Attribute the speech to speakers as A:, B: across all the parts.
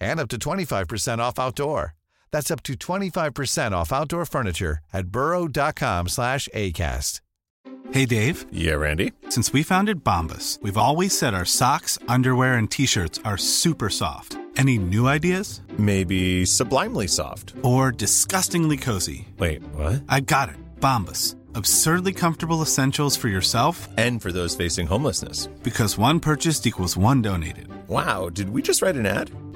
A: and up to 25% off outdoor. That's up to 25% off outdoor furniture at burrow.com slash ACAST.
B: Hey, Dave.
C: Yeah, Randy.
B: Since we founded Bombas, we've always said our socks, underwear, and T-shirts are super soft. Any new ideas?
C: Maybe sublimely soft.
B: Or disgustingly cozy.
C: Wait, what?
B: I got it. Bombas. Absurdly comfortable essentials for yourself
C: And for those facing homelessness.
B: because one purchased equals one donated.
C: Wow, did we just write an ad?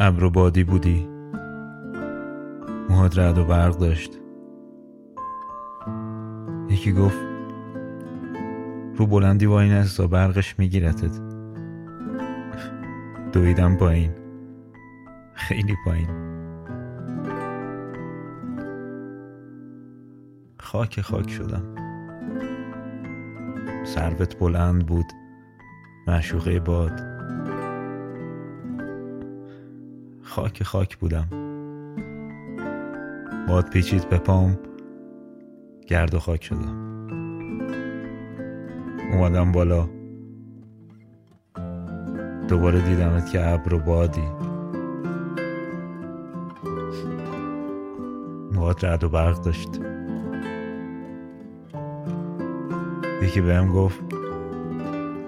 D: ابر و بادی بودی. موهات رعد و برق داشت. یکی گفت رو بلندی وای نستا برقش میگیرتت. دویدم پایین. خیلی پایین. خاک خاک شدم. سروت بلند بود. معشوقه باد. خاک خاک بودم. باد پیچید به پام گرد و خاک شدم. اومدم بالا. دوباره دیدمت که ابر و بادی. موهات رعد و برق داشت. یکی بهم گفت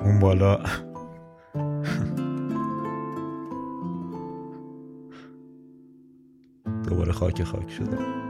D: اون بالا. دوباره خاک خاک شدم